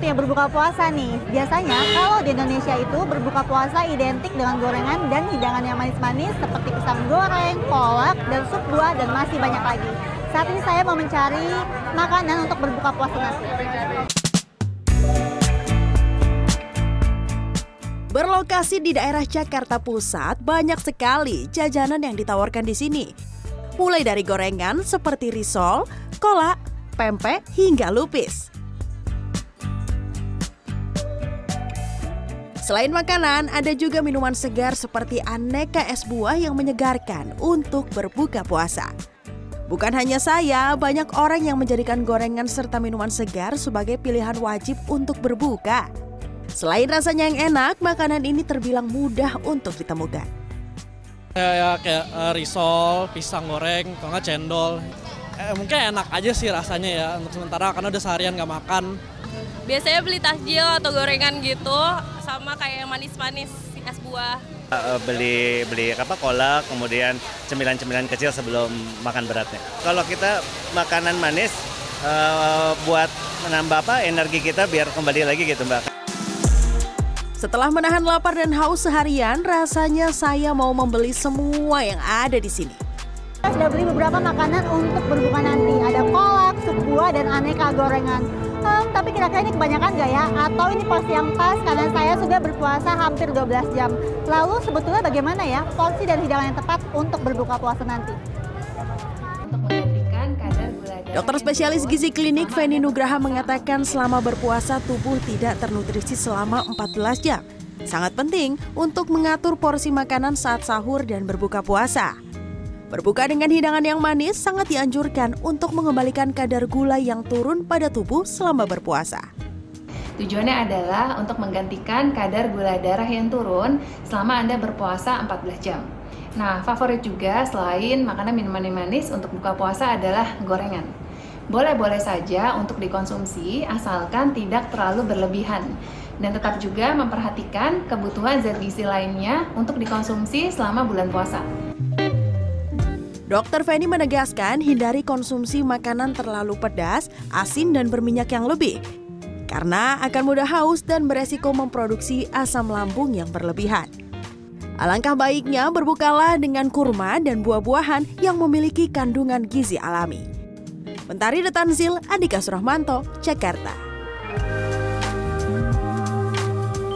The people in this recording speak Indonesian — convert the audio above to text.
waktunya berbuka puasa nih. Biasanya kalau di Indonesia itu berbuka puasa identik dengan gorengan dan hidangan yang manis-manis seperti pisang goreng, kolak, dan sup buah dan masih banyak lagi. Saat ini saya mau mencari makanan untuk berbuka puasa nanti. Berlokasi di daerah Jakarta Pusat, banyak sekali jajanan yang ditawarkan di sini. Mulai dari gorengan seperti risol, kolak, pempek, hingga lupis. Selain makanan, ada juga minuman segar seperti aneka es buah yang menyegarkan untuk berbuka puasa. Bukan hanya saya, banyak orang yang menjadikan gorengan serta minuman segar sebagai pilihan wajib untuk berbuka. Selain rasanya yang enak, makanan ini terbilang mudah untuk ditemukan. Kayak kayak uh, risol, pisang goreng, kalau nggak cendol. Eh, mungkin enak aja sih rasanya ya untuk sementara karena udah seharian nggak makan. Biasanya beli takjil atau gorengan gitu, sama kayak yang manis-manis, es buah. Uh, beli beli apa kolak, kemudian cemilan-cemilan kecil sebelum makan beratnya. Kalau kita makanan manis uh, buat menambah apa energi kita biar kembali lagi gitu mbak. Setelah menahan lapar dan haus seharian, rasanya saya mau membeli semua yang ada di sini. Saya sudah beli beberapa makanan untuk berbuka nanti. Ada kolak, sup buah, dan aneka gorengan. Hmm, tapi kira-kira ini kebanyakan nggak ya? Atau ini porsi yang pas karena saya sudah berpuasa hampir 12 jam. Lalu sebetulnya bagaimana ya porsi dan hidangan yang tepat untuk berbuka puasa nanti? Dokter spesialis gizi klinik Feni Nugraha mengatakan selama berpuasa tubuh tidak ternutrisi selama 14 jam. Sangat penting untuk mengatur porsi makanan saat sahur dan berbuka puasa. Berbuka dengan hidangan yang manis sangat dianjurkan untuk mengembalikan kadar gula yang turun pada tubuh selama berpuasa. Tujuannya adalah untuk menggantikan kadar gula darah yang turun selama Anda berpuasa 14 jam. Nah, favorit juga selain makanan minuman yang manis untuk buka puasa adalah gorengan. Boleh-boleh saja untuk dikonsumsi asalkan tidak terlalu berlebihan dan tetap juga memperhatikan kebutuhan zat gizi lainnya untuk dikonsumsi selama bulan puasa. Dokter Feni menegaskan hindari konsumsi makanan terlalu pedas, asin, dan berminyak yang lebih karena akan mudah haus dan beresiko memproduksi asam lambung yang berlebihan. Alangkah baiknya berbukalah dengan kurma dan buah-buahan yang memiliki kandungan gizi alami. Mentari Detanzil, Andika Surahmanto, Jakarta.